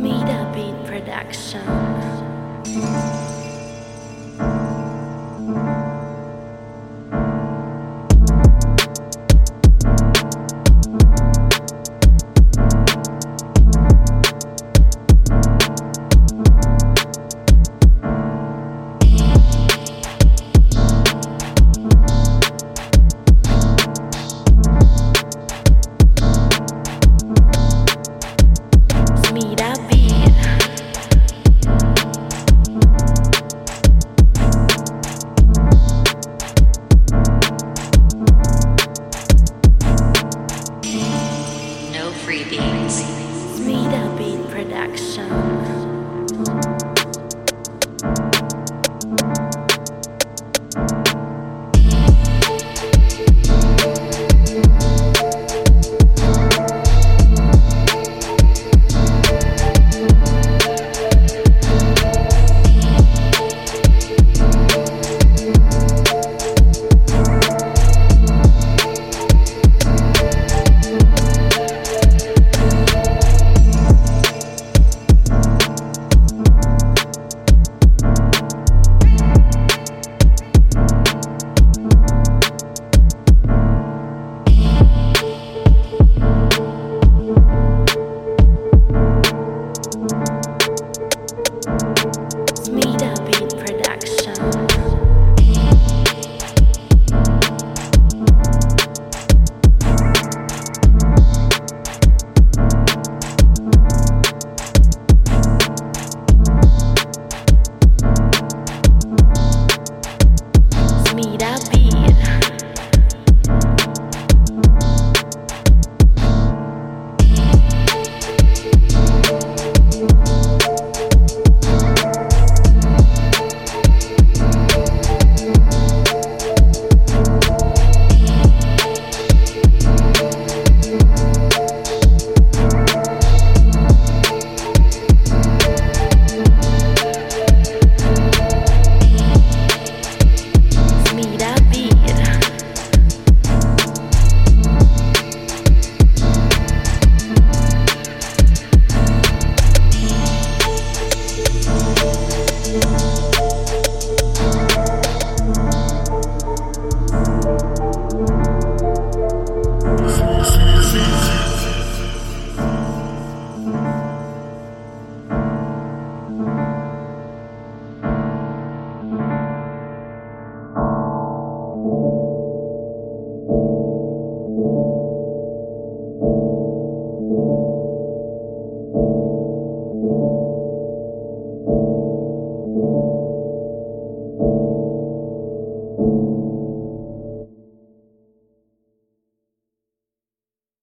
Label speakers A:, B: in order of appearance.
A: Smida Beat Production. Beat